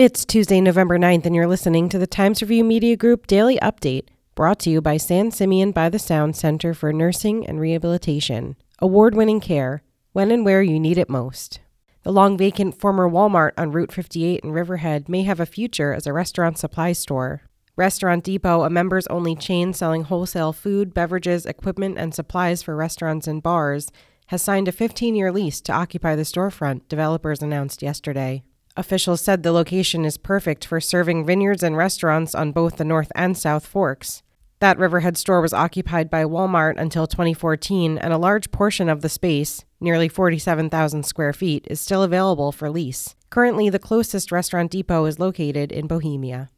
It's Tuesday, November 9th, and you're listening to the Times Review Media Group Daily Update, brought to you by San Simeon by the Sound Center for Nursing and Rehabilitation. Award winning care, when and where you need it most. The long vacant former Walmart on Route 58 in Riverhead may have a future as a restaurant supply store. Restaurant Depot, a members only chain selling wholesale food, beverages, equipment, and supplies for restaurants and bars, has signed a 15 year lease to occupy the storefront, developers announced yesterday. Officials said the location is perfect for serving vineyards and restaurants on both the North and South Forks. That Riverhead store was occupied by Walmart until 2014, and a large portion of the space, nearly 47,000 square feet, is still available for lease. Currently, the closest restaurant depot is located in Bohemia.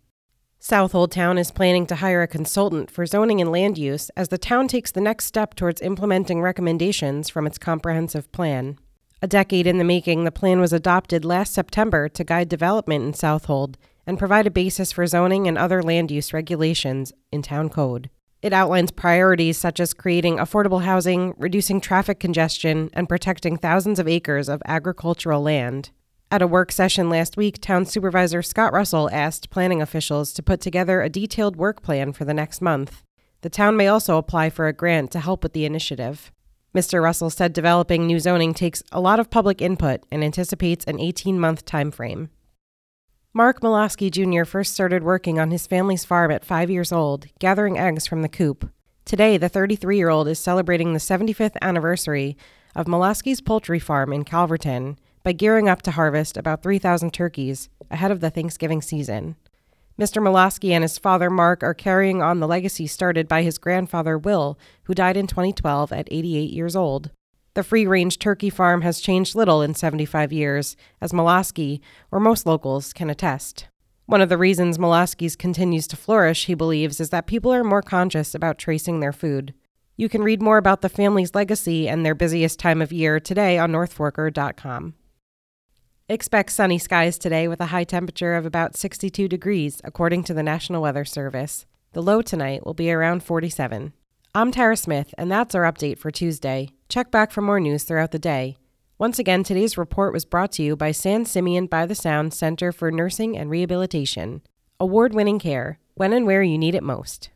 Southold Town is planning to hire a consultant for zoning and land use as the town takes the next step towards implementing recommendations from its comprehensive plan. A decade in the making, the plan was adopted last September to guide development in Southold and provide a basis for zoning and other land use regulations in town code. It outlines priorities such as creating affordable housing, reducing traffic congestion, and protecting thousands of acres of agricultural land. At a work session last week, Town Supervisor Scott Russell asked planning officials to put together a detailed work plan for the next month. The town may also apply for a grant to help with the initiative. Mr. Russell said developing new zoning takes a lot of public input and anticipates an 18 month time frame. Mark Miloski Jr. first started working on his family's farm at five years old, gathering eggs from the coop. Today, the 33 year old is celebrating the 75th anniversary of Miloski's poultry farm in Calverton by gearing up to harvest about 3,000 turkeys ahead of the Thanksgiving season. Mr. Miloski and his father Mark are carrying on the legacy started by his grandfather Will, who died in 2012 at 88 years old. The free range turkey farm has changed little in 75 years, as Miloski, or most locals, can attest. One of the reasons Miloski's continues to flourish, he believes, is that people are more conscious about tracing their food. You can read more about the family's legacy and their busiest time of year today on northforker.com. Expect sunny skies today with a high temperature of about 62 degrees, according to the National Weather Service. The low tonight will be around 47. I'm Tara Smith, and that's our update for Tuesday. Check back for more news throughout the day. Once again, today's report was brought to you by San Simeon by the Sound Center for Nursing and Rehabilitation. Award winning care, when and where you need it most.